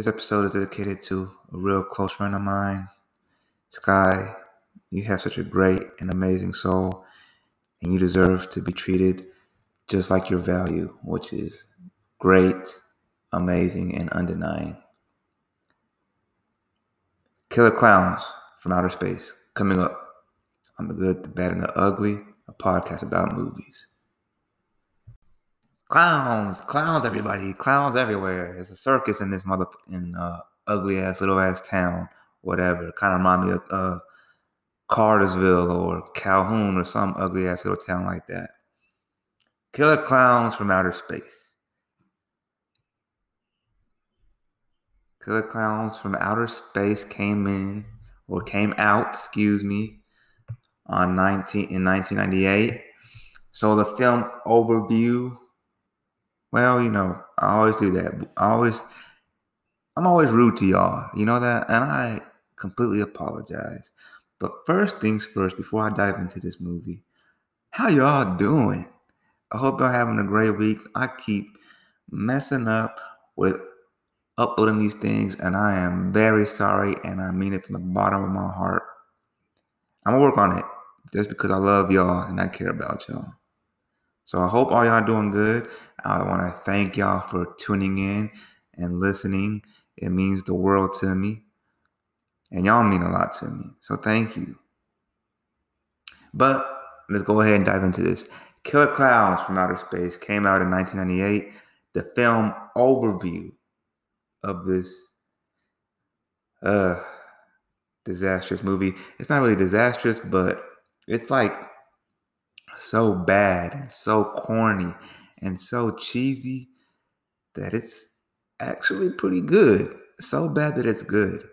This episode is dedicated to a real close friend of mine, Sky. You have such a great and amazing soul, and you deserve to be treated just like your value, which is great, amazing, and undenying. Killer Klowns from Outer Space coming up on The Good, the Bad, and the Ugly, a podcast about movies. Clowns, clowns, everybody, clowns everywhere. It's a circus in this mother in uh, ugly ass little ass town, whatever. Kind of remind me of uh, Cartersville or Calhoun or some ugly ass little town like that. Killer klowns from outer space. Killer klowns from outer space came in or came out, excuse me, on 19 in 1998. So the film overview well, you know, I always do that. I always, I'm always rude to y'all. You know that? And I completely apologize. But first things first, before I dive into this movie, how y'all doing? I hope y'all having a great week. I keep messing up with uploading these things, and I am very sorry, and I mean it from the bottom of my heart. I'm gonna work on it just because I love y'all and I care about y'all. So I hope all y'all doing good. I want to thank y'all for tuning in and listening. It means the world to me. And y'all mean a lot to me. So thank you. But let's go ahead and dive into this. Killer Klowns from Outer Space came out in 1998. The film overview of this uh disastrous movie. It's not really disastrous, but it's like so bad and so corny and so cheesy that it's actually pretty good. So bad that it's good.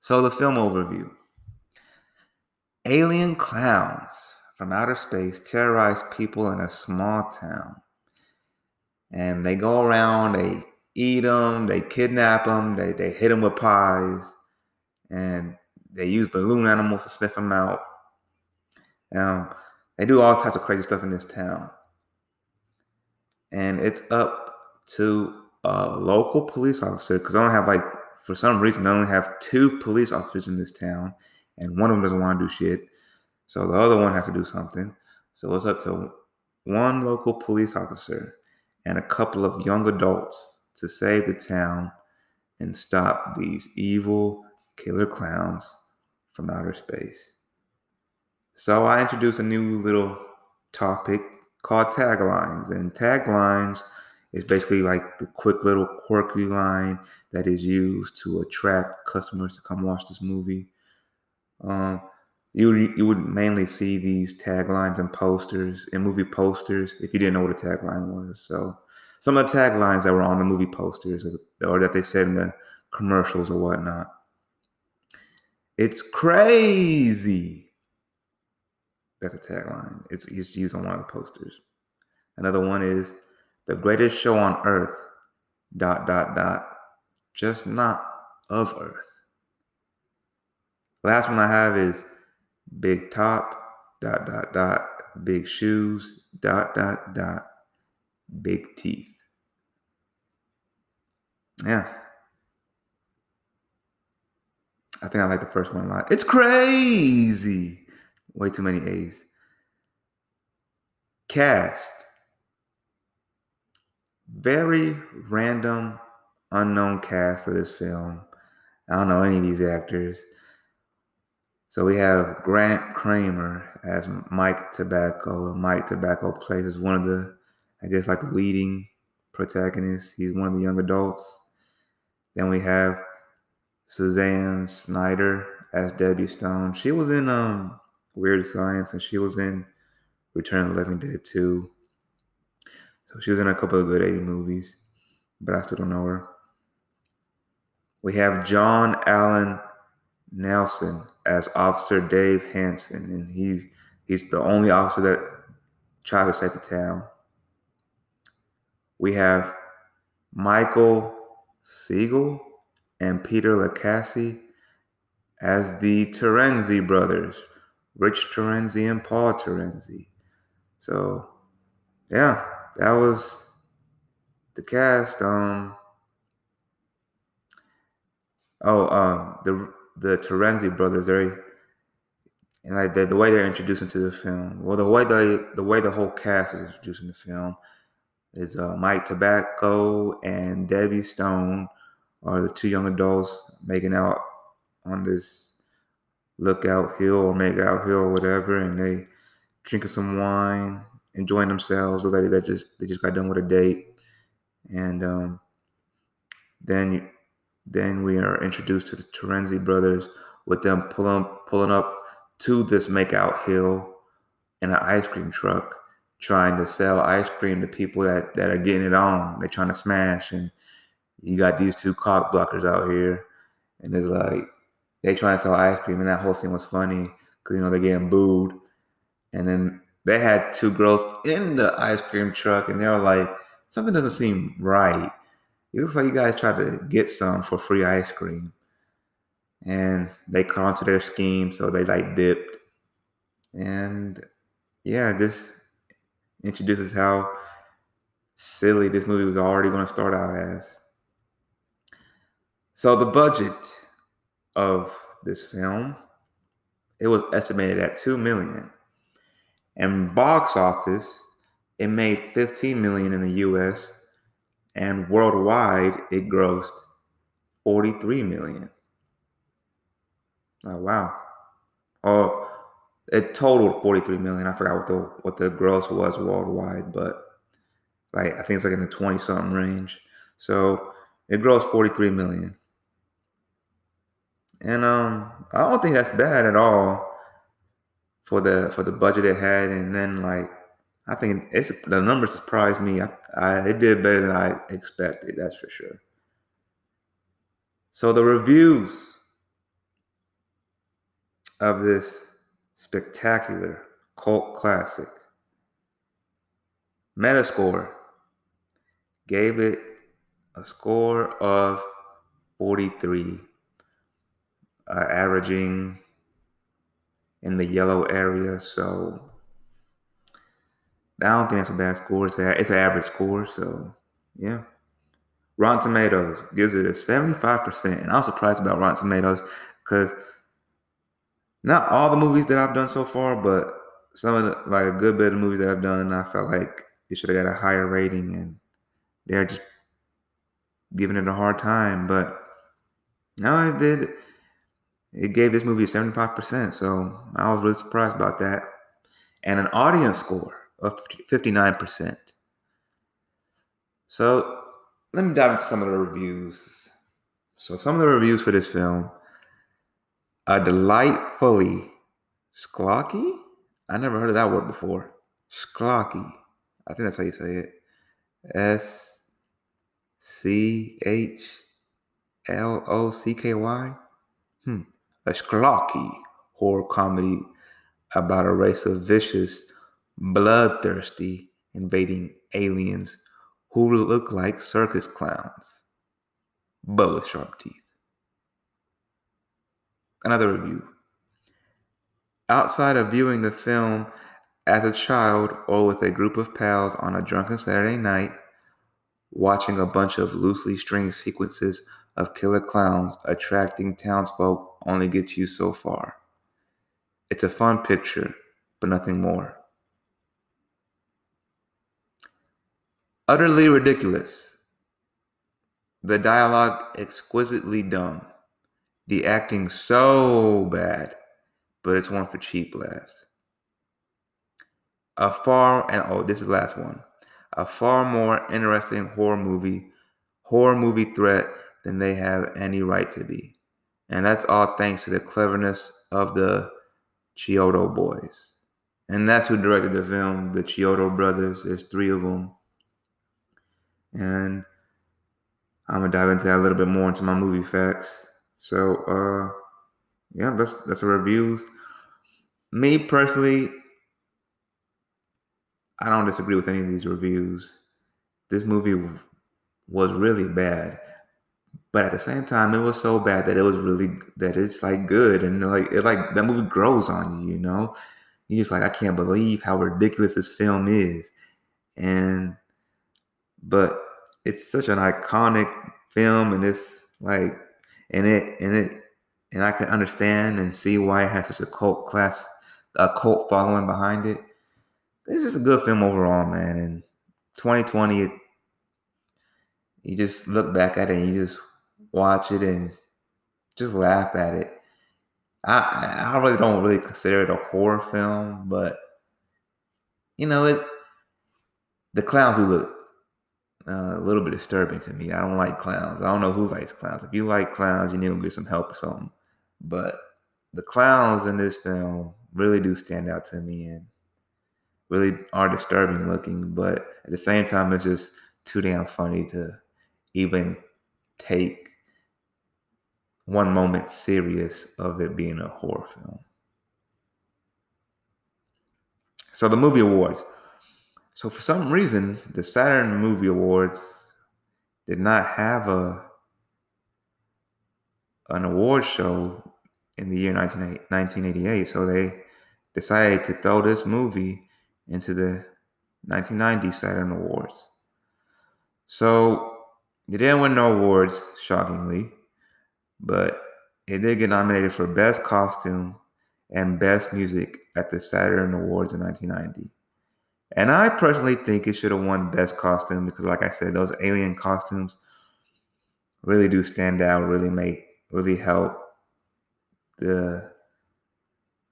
So, the film overview Alien clowns from outer space terrorize people in a small town. And they go around, they eat them, they kidnap them, they, they hit them with pies, and they use balloon animals to sniff them out. Um, they do all types of crazy stuff in this town. And it's up to a local police officer because I don't have like for some reason I only have two police officers in this town, and one of them doesn't want to do shit. So the other one has to do something. So it's up to one local police officer and a couple of young adults to save the town and stop these evil killer clowns from outer space. So I introduce a new little topic called taglines. And taglines is basically like the quick little quirky line that is used to attract customers to come watch this movie. Um, you you would mainly see these taglines and posters and movie posters if you didn't know what a tagline was. So some of the taglines that were on the movie posters or, or that they said in the commercials or whatnot. It's crazy. That's a tagline. It's, it's used on one of the posters. Another one is the greatest show on earth, dot, dot, dot, just not of earth. Last one I have is big top, dot, dot, dot, big shoes, dot, dot, dot, big teeth. Yeah. I think I like the first one a lot. It's crazy. Way too many A's. Cast. Very random, unknown cast of this film. I don't know any of these actors. So we have Grant Cramer as Mike Tobacco. Mike Tobacco plays as one of the, I guess, like the leading protagonists. He's one of the young adults. Then we have Suzanne Snyder as Debbie Stone. She was in um Weird Science, and she was in Return of the Living Dead 2. So she was in a couple of good 80 movies, but I still don't know her. We have John Allen Nelson as Officer Dave Hanson, and he he's the only officer that tries to save the town. We have Michael Siegel and Peter Licassi as the Terenzi brothers Rich Terenzi and Paul Terenzi. So, yeah, that was the cast. Um, Oh, um, the the Terenzi brothers, they and like the, the way they're introduced into the film. Well, the way they the way the whole cast is introduced in the film is uh, Mike Tobacco and Debbie Stone are the two young adults making out on this lookout hill or make out hill or whatever, and they drinking some wine, enjoying themselves. Look like they just they just got done with a date, and um, then then we are introduced to the Terenzi brothers with them pulling pulling up to this makeout hill in an ice cream truck, trying to sell ice cream to people that, that are getting it on. They're trying to smash, and you got these two cock blockers out here, and it's like they trying to sell ice cream, and that whole scene was funny because you know they're getting booed, and then they had two girls in the ice cream truck, and they were like, something doesn't seem right. It looks like you guys tried to get some for free ice cream and they caught onto their scheme, so they like dipped. And yeah, just introduces how silly this movie was already going to start out as. So the budget of this film, it was estimated at 2 million. And box office, it made 15 million in the US and worldwide it grossed 43 million. Oh wow. Oh, it totaled 43 million. I forgot what the what the gross was worldwide, but like I think it's like in the 20 something range. So it grossed 43 million. And um I don't think that's bad at all for the for the budget it had. And then like I think it's the numbers surprised me. I, I it did better than I expected, that's for sure. So the reviews of this spectacular cult classic. Metascore gave it a score of 43, averaging in the yellow area. So I don't think that's a bad score. It's, a, it's an average score. So yeah. Rotten Tomatoes gives it a 75%. And I was surprised about Rotten Tomatoes because not all the movies that I've done so far, but some of the like a good bit of movies that I've done, I felt like it should have got a higher rating, and they're just giving it a hard time. But now I did. It gave this movie a seventy-five percent, so I was really surprised about that, and an audience score of fifty-nine percent. So let me dive into some of the reviews. So some of the reviews for this film a delightfully sklocky. I never heard of that word before. Sklocky. I think that's how you say it. S C H L O C K Y. Hmm. A schlocky horror comedy about a race of vicious, bloodthirsty, invading aliens who look like circus clowns, but with sharp teeth. Another review. Outside of viewing the film as a child or with a group of pals on a drunken Saturday night, watching a bunch of loosely stringed sequences of killer clowns attracting townsfolk only gets you so far. It's a fun picture, but nothing more. Utterly ridiculous. The dialogue exquisitely dumb. The acting so bad, but it's one for cheap laughs. A far and oh, this is the last one. A far more interesting horror movie, horror movie threat than they have any right to be. And that's all thanks to the cleverness of the Chiodo boys. And that's who directed the film, the Chiodo brothers. There's three of them. And I'm gonna dive into that a little bit more into my movie facts. So uh yeah, that's that's the reviews. Me personally, I don't disagree with any of these reviews. This movie was really bad, but at the same time, it was so bad that it was really that it's like good and like it like that movie grows on you. You know, you're just like I can't believe how ridiculous this film is, and but it's such an iconic film, and it's like and it and it and I can understand and see why it has such a cult class, a cult following behind it. It's just a good film overall, man. And 2020, it, you just look back at it and you just watch it and just laugh at it. I I really don't really consider it a horror film, but you know it. The clowns do look uh, a little bit disturbing to me. I don't like clowns. I don't know who likes clowns. If you like clowns, you need to get some help or something. But the clowns in this film really do stand out to me and really are disturbing looking. But at the same time, it's just too damn funny to even take one moment serious of it being a horror film. So the movie awards. So for some reason, the Saturn Movie Awards did not have a an award show in the year 1988. So they decided to throw this movie into the 1990 Saturn Awards. So it didn't win no awards, shockingly, but it did get nominated for Best Costume and Best Music at the Saturn Awards in 1990. And I personally think it should have won Best Costume because, like I said, those alien costumes really do stand out, really make, really help the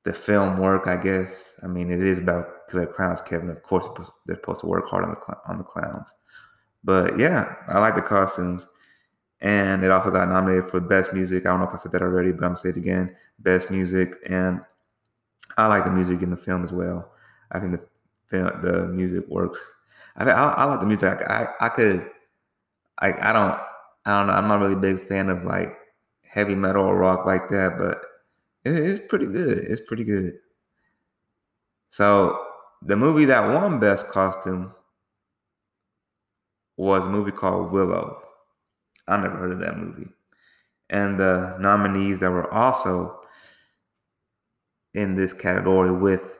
the film work. I guess. I mean, it is about killer clowns, Kevin. Of course, they're supposed to work hard on the on the clowns. But yeah, I like the costumes. And it also got nominated for Best Music. I don't know if I said that already, but I'm gonna say it again. Best Music, and I like the music in the film as well. I think the the music works. I I, I like the music. I, I, I could, I I don't I don't know. I'm not really a big fan of like heavy metal or rock like that, but it, it's pretty good. It's pretty good. So the movie that won Best Costume was a movie called Willow. I never heard of that movie. And the nominees that were also in this category with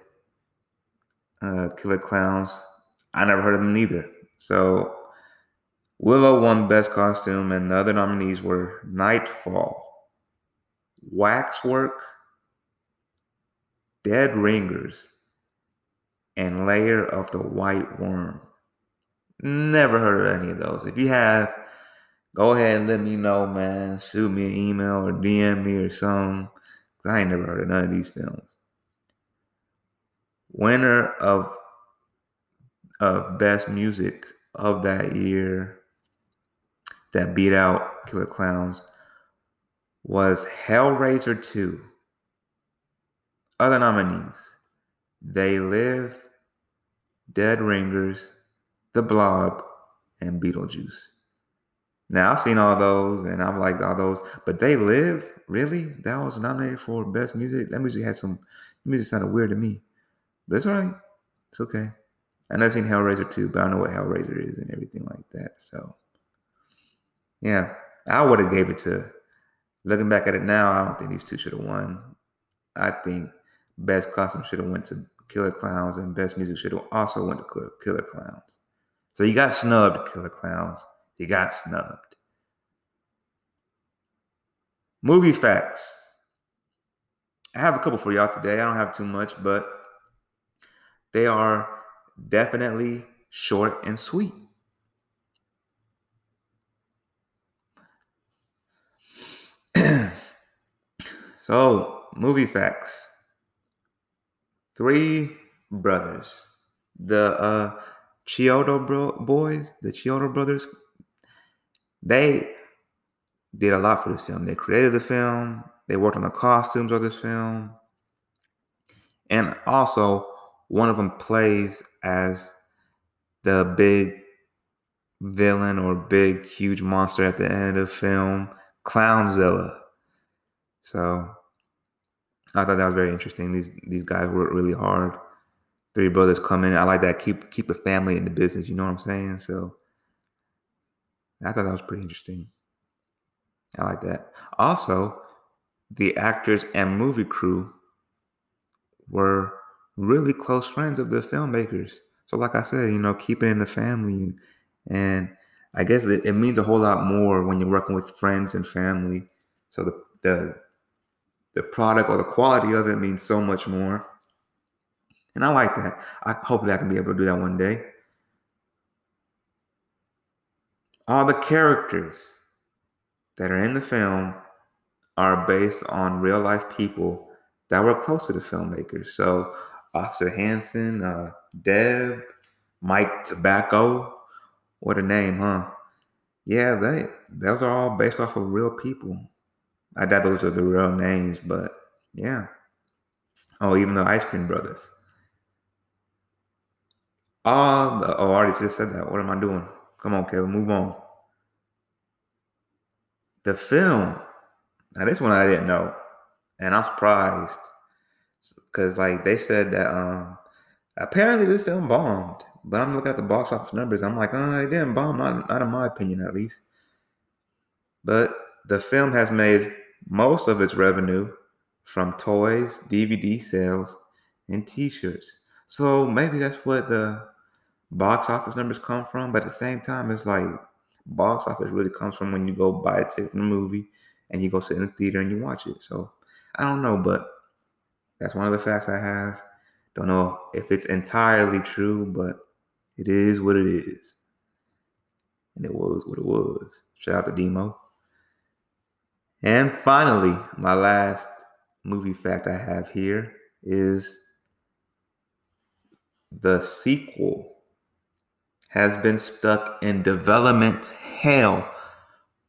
uh, Killer Klowns. I never heard of them either. So Willow won Best Costume, and the other nominees were Nightfall, Waxwork, Dead Ringers, and Lair of the White Worm. Never heard of any of those. If you have, go ahead and let me know, man. Shoot me an email or DM me or something. Cause I ain't never heard of none of these films winner of of best music of that year that beat out Killer Klowns was Hellraiser 2. Other nominees They Live, Dead Ringers, The Blob, and Beetlejuice. Now I've seen all those and I've liked all those, but They Live, really? That was nominated for best music. That music had some music sounded weird to me. But it's all right. It's okay. I never seen Hellraiser 2, but I know what Hellraiser is and everything like that. So yeah, I would have gave it to looking back at it now, I don't think these two should have won. I think best costume should have went to Killer Klowns and best music should have also went to Killer Klowns. So you got snubbed, Killer Klowns. You got snubbed. Movie facts. I have a couple for y'all today. I don't have too much, but they are definitely short and sweet. so, movie facts. Three brothers. The uh Chiodo bro- boys, the Chiodo brothers, they did a lot for this film. They created the film, they worked on the costumes of this film, and also one of them plays as the big villain or big huge monster at the end of the film, Klownzilla. So I thought that was very interesting. These these guys work really hard. Three brothers come in. I like that. Keep keep a family in the business. You know what I'm saying? So I thought that was pretty interesting. I like that. Also, the actors and movie crew were really close friends of the filmmakers. So, like I said, you know, keeping in the family. And I guess it, means a whole lot more when you're working with friends and family So the the the product or the quality of it means so much more. And I like that. I hopefully I can be able to do that one day. All the characters that are in the film are based on real life people that were close to the filmmakers. So Officer Hanson, uh, Deb, Mike Tobacco, what a name, huh? Yeah, they those are all based off of real people. I doubt those are the real names, but yeah. Oh, even the Ice Cream Brothers. All the, oh, I already just said that. What am I doing? Come on, Kevin, move on. The film. Now, this one I didn't know, and I'm surprised because, like, they said that um apparently this film bombed, but I'm looking at the box office numbers. I'm like, oh, it didn't bomb. Not, not in my opinion, at least. But the film has made most of its revenue from toys, DVD sales, and T-shirts. So maybe that's what the box office numbers come from. But at the same time, it's like box office really comes from when you go buy a ticket from the movie and you go sit in the theater and you watch it. So I don't know, but that's one of the facts I have. Don't know if it's entirely true, but it is what it is. And it was what it was. Shout out to Demo. And finally, my last movie fact I have here is the sequel has been stuck in development hell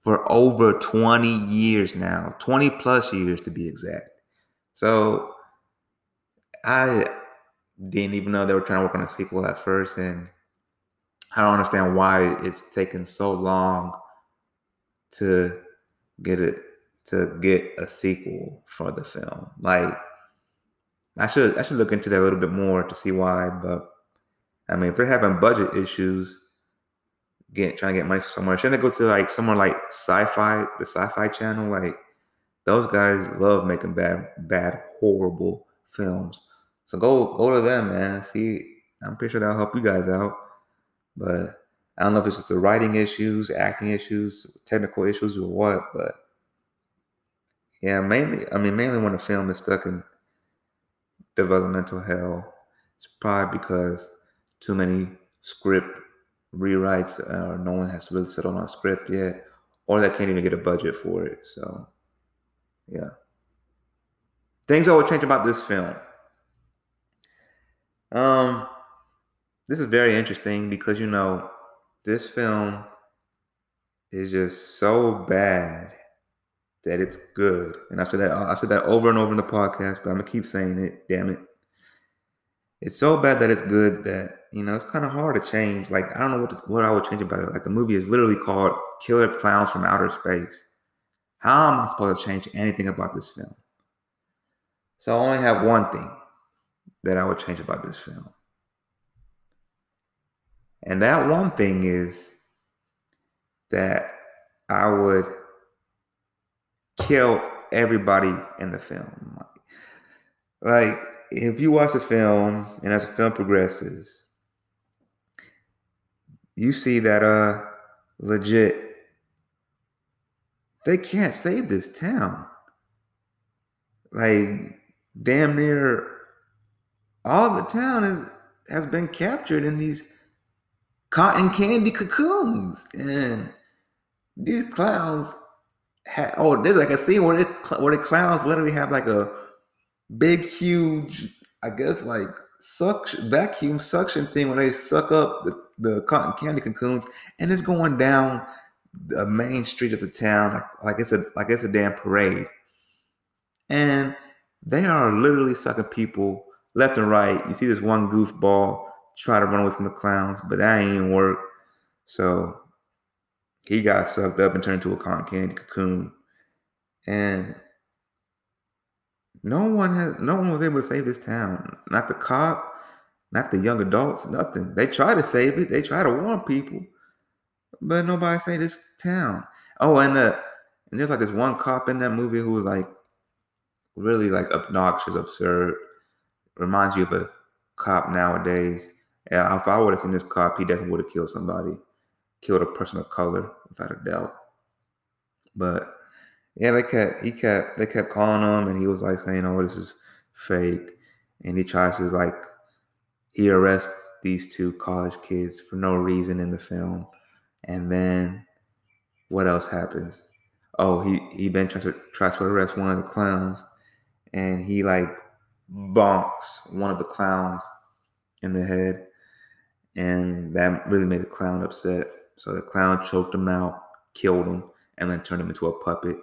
for over 20 years now, 20 plus years to be exact. So I didn't even know they were trying to work on a sequel at first, and I don't understand why it's taken so long to get it to get a sequel for the film. Like I should I should look into that a little bit more to see why, but I mean if they're having budget issues, get trying to get money somewhere, shouldn't they go to like somewhere like sci-fi, the sci-fi channel? Like those guys love making bad, bad, horrible films. So go go to them, man. See, I'm pretty sure that'll help you guys out. But I don't know if it's just the writing issues, acting issues, technical issues, or what. But yeah, mainly. I mean, mainly when a film is stuck in developmental hell, it's probably because too many script rewrites, or no one has really settled on a script yet, or they can't even get a budget for it. So, yeah. Things would change about this film. Um, this is very interesting because you know this film is just so bad that it's good. And I said that I said that over and over in the podcast, but I'm gonna keep saying it. Damn it! It's so bad that it's good that you know it's kind of hard to change. Like I don't know what to, what I would change about it. Like the movie is literally called "Killer Klowns from Outer Space." How am I supposed to change anything about this film? So I only have one thing that I would change about this film. And that one thing is that I would kill everybody in the film. Like, if you watch the film and as the film progresses, you see that uh legit they can't save this town. Like damn near all the town is has been captured in these cotton candy cocoons and these clowns ha- oh, there's like a scene where it, where the clowns literally have like a big, huge, I guess like suction vacuum suction thing when they suck up the, the cotton candy cocoons, and it's going down the main street of the town like like it's a like it's a damn parade, and they are literally sucking people left and right. You see this one goofball try to run away from the clowns, but that ain't work. So he got sucked up and turned into a cotton candy cocoon. And no one has no one was able to save this town. Not the cop, not the young adults, nothing. They try to save it, they try to warn people, but nobody saved this town. Oh, and uh and there's like this one cop in that movie who was like really like obnoxious, absurd. Reminds you of a cop nowadays. Yeah, if I would have seen this cop, he definitely would have killed somebody killed a person of color without a doubt. But Yeah, they kept he kept they kept calling him, and he was like saying, "Oh, this is fake," and he tries to like he arrests these two college kids for no reason in the film, and then what else happens? Oh, he he then tries to tries to arrest one of the clowns, and he like bonks one of the clowns in the head, and that really made the clown upset. So the clown choked him out, killed him, and then turned him into a puppet.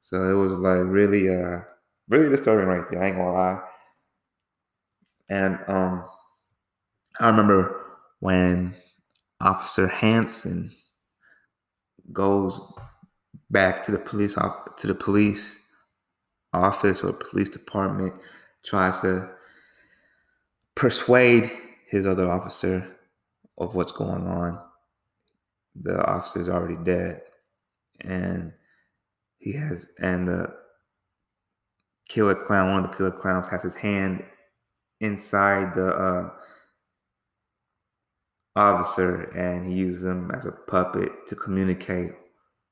So it was like really, uh, really disturbing right there. I ain't gonna lie. And um, I remember when Officer Hanson goes back to the police op- to the police office or police department, tries to persuade his other officer of what's going on. The officer's already dead, and he has and the killer clown, one of the killer clowns, has his hand inside the uh, officer, and he uses him as a puppet to communicate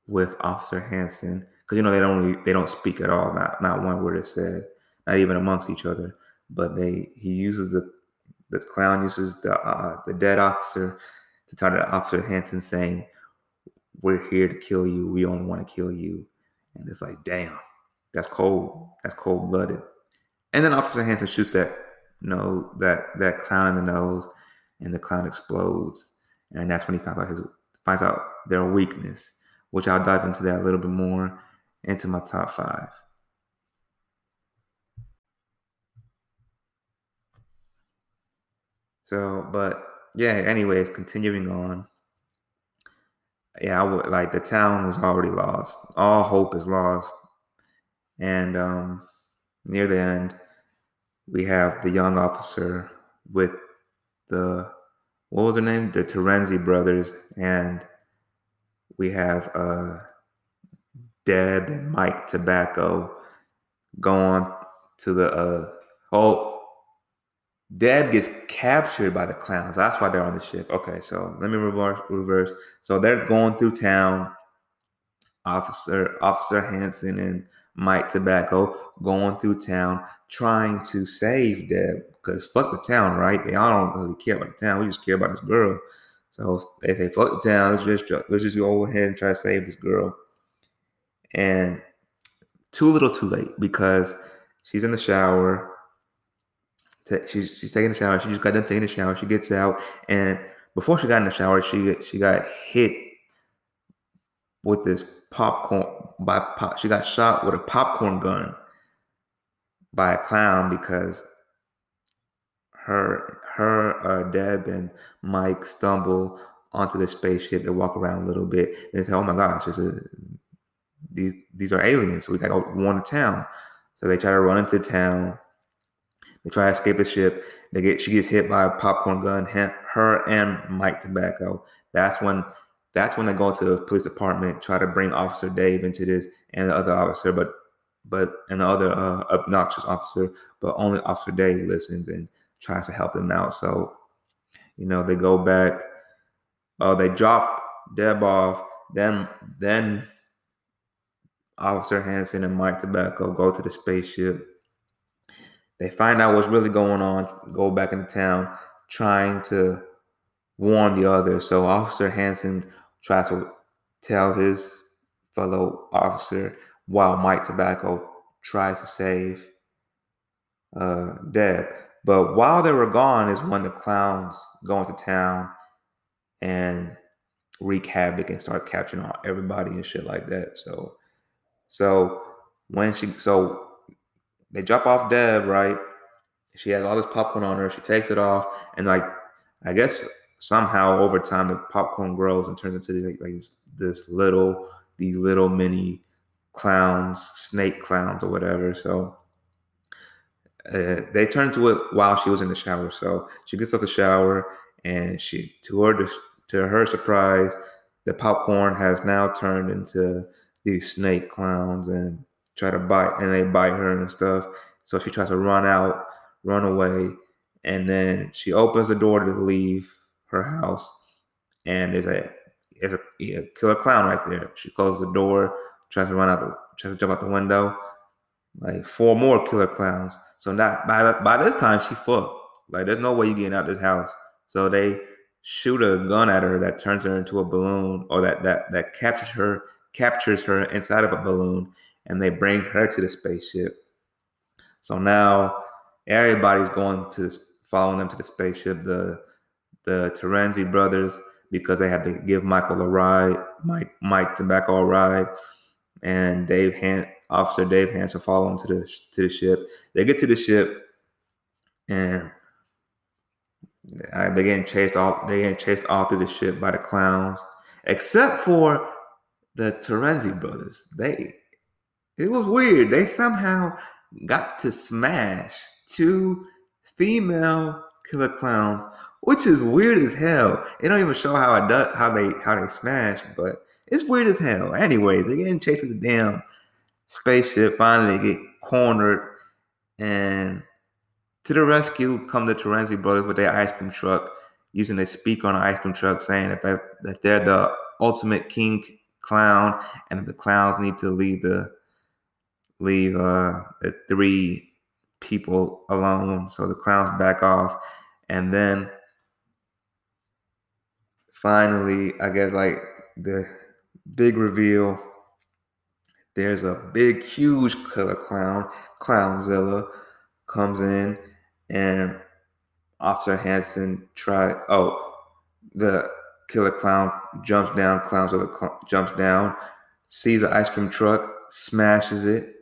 with Officer Hanson because you know they don't really, they don't speak at all, not not one word is said, not even amongst each other. But they he uses the the clown uses the uh, the dead officer to tell to Officer Hanson saying, "We're here to kill you. We only want to kill you." And it's like, damn, that's cold. That's cold blooded. And then Officer Hanson shoots that no that that clown in the nose, and the clown explodes. And that's when he finds out his finds out their weakness, which I'll dive into that a little bit more into my top five. So, but yeah, anyways, continuing on. Yeah, I would like the town was already lost. All hope is lost. And um near the end, we have the young officer with the what was her name? The Terenzi brothers, and we have uh Deb and Mike Tobacco going to the uh oh Deb gets captured by the clowns. That's why they're on the ship. Okay, so let me reverse reverse. So they're going through town. Officer Officer Hanson and Mike Tobacco going through town trying to save Deb because fuck the town, right? They all don't really care about the town. We just care about this girl. So they say fuck the town. Let's just let's just go ahead and try to save this girl. And too little, too late because she's in the shower she's she's taking a shower. She just got done taking a shower. She gets out, and before she got in the shower, she she got hit with this popcorn by pop. She got shot with a popcorn gun by a clown because her her uh, Deb and Mike stumble onto the spaceship. They walk around a little bit. They say, "Oh my gosh, this is these these are aliens. So we gotta go one to town." So they try to run into town they try to escape the ship. They get she gets hit by a popcorn gun. Her and Mike Tobacco. That's when that's when they go to the police department, try to bring Officer Dave into this and the other officer, but but and the other uh, obnoxious officer, but only Officer Dave listens and tries to help them out. So, you know, they go back. Oh, uh, they drop Deb off. Then then Officer Hanson and Mike Tobacco go to the spaceship they find out what's really going on, go back into town, trying to warn the others. So Officer Hanson tries to tell his fellow officer while Mike Tobacco tries to save uh, Deb. But while they were gone is when the clowns go into town and wreak havoc and start capturing everybody and shit like that. So, so when she, so they drop off Deb, right? She has all this popcorn on her. She takes it off, and like I guess somehow over time the popcorn grows and turns into like, like this, this little these little mini clowns, snake clowns or whatever. So uh, they turned to it while she was in the shower. So she gets out the shower, and she to her to her surprise, the popcorn has now turned into these snake clowns and try to bite and they bite her and stuff. So she tries to run out, run away, and then she opens the door to leave her house, and there's a, there's a, killer clown right there. She closes the door, tries to run out the tries to jump out the window. Like four more killer clowns. So not by by this time she fucked. Like there's no way you getting out this house. So they shoot a gun at her that turns her into a balloon, or that that that captures her captures her inside of a balloon, and they bring her to the spaceship. So now everybody's going to following them to the spaceship. The the Terenzi brothers because they had to give Michael a ride, Mike Mike Tobacco a ride, and Dave Han- Officer Dave Hanson follow them to the to the ship. They get to the ship, and they're getting chased all they getting chased all through the ship by the clowns, except for the Terenzi brothers. They it was weird. They somehow got to smash two female killer clowns, which is weird as hell. It don't even show how it does how they how they smash, but it's weird as hell. Anyways, they're getting chased with the damn spaceship. Finally, get cornered, and to the rescue come the Terenzi brothers with their ice cream truck, using a speaker on the ice cream truck, saying that that, that they're the ultimate king clown, and the clowns need to leave the leave uh, the three people alone. So the clowns back off. And then finally, I guess like the big reveal there's a big, huge killer clown, Klownzilla, comes in and Officer Hanson try. Oh, the killer clown jumps down. Klownzilla cl- jumps down, sees an ice cream truck, smashes it,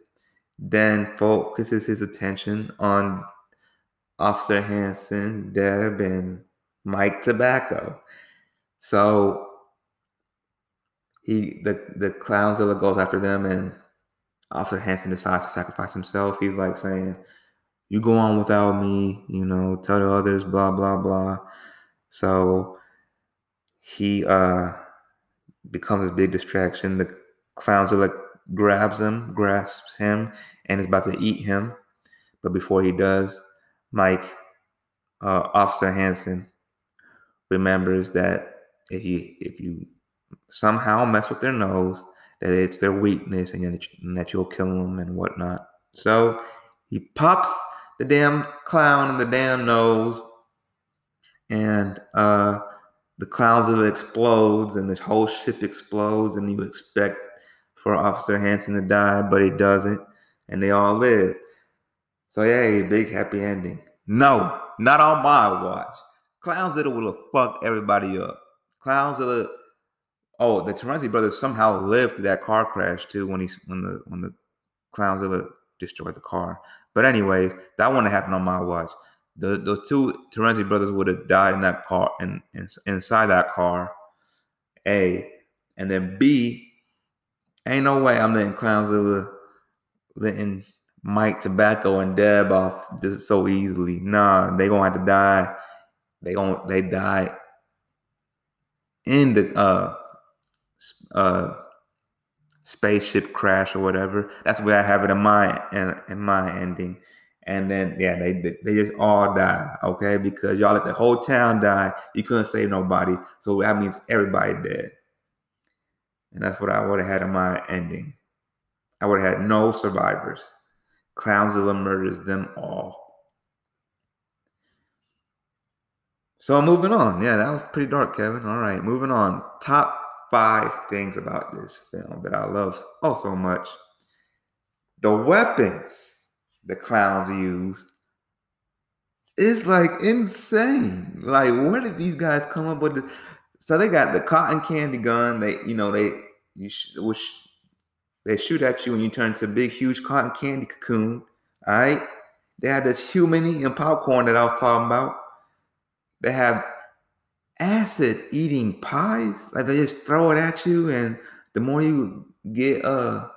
then focuses his attention on Officer Hanson, Deb, and Mike Tobacco. So he the the Klownzilla goes after them, and Officer Hanson decides to sacrifice himself. He's like saying, "You go on without me, you know. Tell the others, blah blah blah." So he uh becomes a big distraction. The Klownzilla grabs him, grasps him, and is about to eat him. But before he does, Mike, uh, Officer Hanson, remembers that if you if you somehow mess with their nose, that it's their weakness and that, and that you'll kill them and whatnot. So he pops the damn clown in the damn nose, and uh, the clown explodes, and the whole ship explodes, and you expect for Officer Hanson to die, but he doesn't, and they all live. So yay, big happy ending. No, not on my watch. Klownzilla would have fucked everybody up. Klownzilla. Oh, the Terenzi brothers somehow lived through that car crash too when he when the when the Klownzilla destroyed the car. But anyways, that wouldn't have happened on my watch. The, those two Terenzi brothers would have died in that car and in, in, inside that car. A and then B, Ain't no way I'm letting Klownzilla letting Mike Tobacco and Deb off just so easily. Nah, they gonna have to die. They going they die in the uh uh spaceship crash or whatever. That's where I have it in my in, in my ending. And then yeah, they they just all die, okay? Because y'all let the whole town die. You couldn't save nobody, so that means everybody dead. And that's what I would have had in my ending. I would have had no survivors. Klownzilla murders them all. So I'm moving on. Yeah, that was pretty dark, Kevin. All right, moving on. Top five things about this film that I love oh so much. The weapons the clowns use is like insane. Like, where did these guys come up with this? So they got the cotton candy gun. They, you know, they you sh- which they shoot at you and you turn into a big, huge cotton candy cocoon. All right. They have this human and popcorn that I was talking about. They have acid eating pies. Like they just throw it at you, and the more you get uh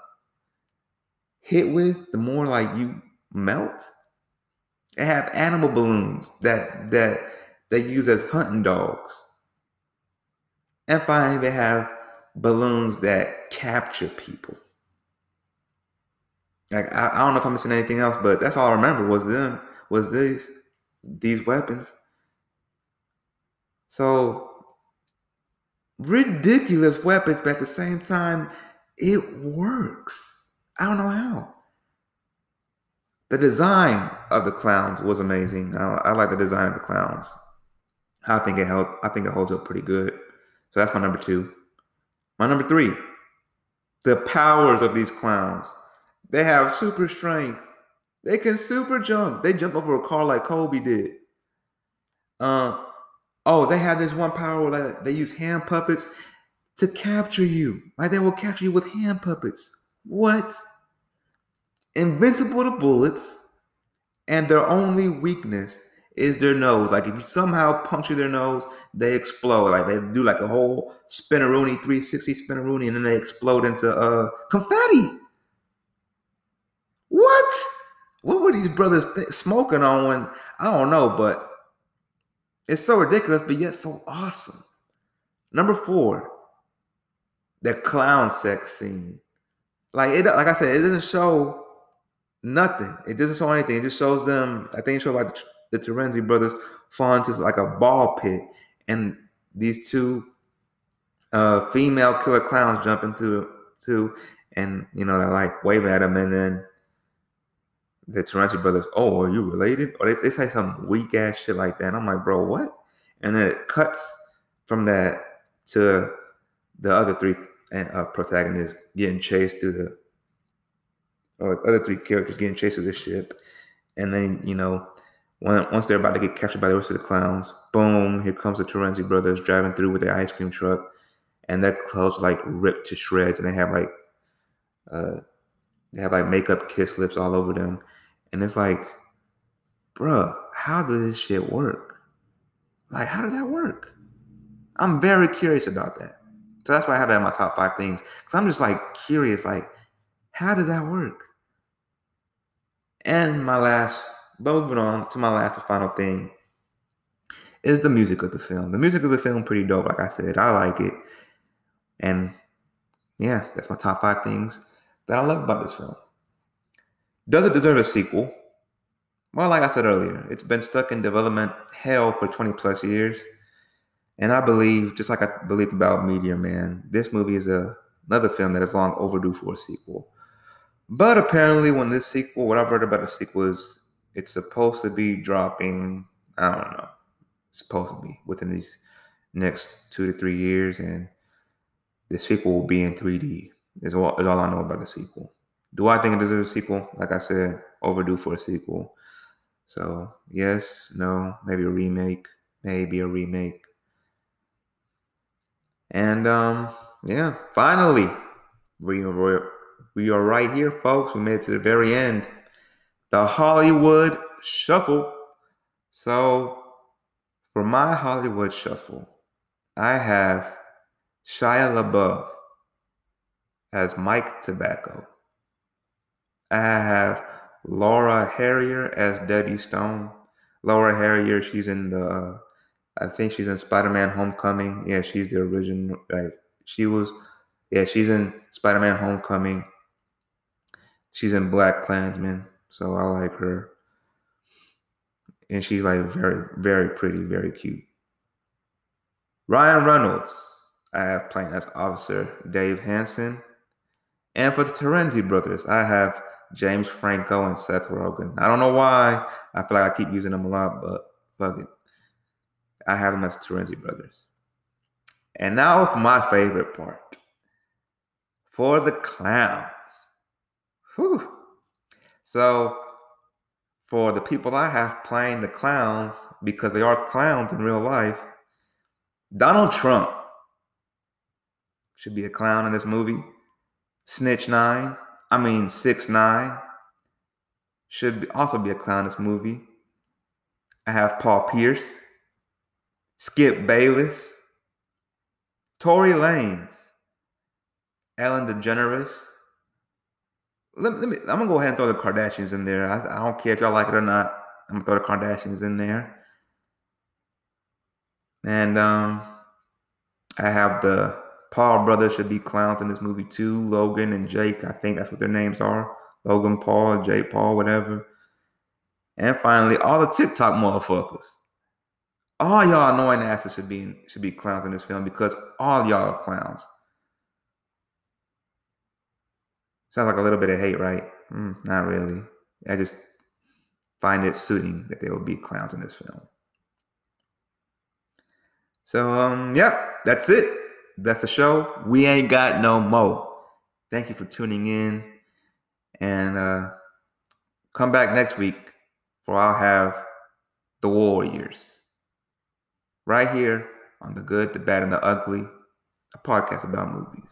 hit with, the more like you melt. They have animal balloons that that they use as hunting dogs. And finally, they have balloons that capture people. Like I, I don't know if I'm missing anything else, but that's all I remember was them was these these weapons. So ridiculous weapons, but at the same time, it works. I don't know how. The design of the clowns was amazing. I, I like the design of the clowns. I think it held. I think it holds up pretty good. So that's my number two. My number three, the powers of these clowns. They have super strength. They can super jump. They jump over a car like Kobe did. Uh, oh, they have this one power where they use hand puppets to capture you. Like they will capture you with hand puppets. What? Invincible to bullets, and their only weakness is their nose. Like if you somehow puncture their nose, they explode. Like they do like a whole spinneroonie, 360 spinneroonie, and then they explode into uh confetti. What? What were these brothers th- smoking on when I don't know, but it's so ridiculous, but yet so awesome. Number four, the clown sex scene. Like it, like I said, it doesn't show nothing. It doesn't show anything. It just shows them. I think it shows like the, the Terenzi brothers fall into like a ball pit, and these two uh, female killer clowns jump into two, and you know they're like wave at them, and then the Terenzi brothers, oh, are you related? Or they, they say some weak ass shit like that. And I'm like, bro, what? And then it cuts from that to the other three uh, protagonists getting chased through the, or other three characters getting chased through the ship. And then, you know, once they're about to get captured by the rest of the clowns, boom, here comes the Terenzi brothers driving through with their ice cream truck. And their clothes like ripped to shreds. And they have like, uh, they have like makeup kiss lips all over them. And it's like, bruh, how did this shit work? Like, how did that work? I'm very curious about that. So that's why I have that in my top five things. Because I'm just like curious, like, how did that work? And my last, moving on to my last and final thing, is the music of the film. The music of the film pretty dope, like I said. I like it. And yeah, that's my top five things that I love about this film. Does it deserve a sequel? Well, like I said earlier, it's been stuck in development hell for 20 plus years. And I believe, just like I believed about Meteor Man, this movie is a, another film that is long overdue for a sequel. But apparently, when this sequel, what I've heard about the sequel is it's supposed to be dropping, I don't know, supposed to be within these next two to three years. And the sequel will be in 3D, is all, is all I know about the sequel. Do I think it deserves a sequel? Like I said, overdue for a sequel. So yes, no, maybe a remake, maybe a remake. And um, yeah, finally, we are we are right here, folks. We made it to the very end. The Hollywood Shuffle. So for my Hollywood Shuffle, I have Shia LaBeouf as Mike Tobacco. I have Laura Harrier as Debbie Stone. Laura Harrier, she's in the, uh, I think she's in Spider-Man: Homecoming. Yeah, she's the original. Like she was, yeah, she's in Spider-Man: Homecoming. She's in Black Klansman, so I like her. And she's like very, very pretty, very cute. Ryan Reynolds, I have playing as Officer Dave Hanson. And for the Terenzi brothers, I have James Franco and Seth Rogen. I don't know why. I feel like I keep using them a lot, but fuck it. I have them as Terenzi brothers. And now for my favorite part. For the clowns. Whew. So for the people I have playing the clowns, because they are clowns in real life, Donald Trump should be a clown in this movie. Snitch Nine I mean, six nine should be, also be a clown in this movie. I have Paul Pierce, Skip Bayless, Tory Lanez, Ellen DeGeneres. Let, let me. I'm gonna go ahead and throw the Kardashians in there. I, I don't care if y'all like it or not. I'm gonna throw the Kardashians in there. And um, I have the Paul brothers should be clowns in this movie too. Logan and Jake, I think that's what their names are. Logan Paul, Jake Paul, whatever. And finally, all the TikTok motherfuckers. All y'all annoying asses should be should be clowns in this film because all y'all are clowns. Sounds like a little bit of hate, right? Mm, not really. I just find it suiting that there will be clowns in this film. So um, yeah, that's it. That's the show. We ain't got no mo. Thank you for tuning in. And uh come back next week for I'll have the Warriors. Right here on the good, the bad, and the ugly, a podcast about movies.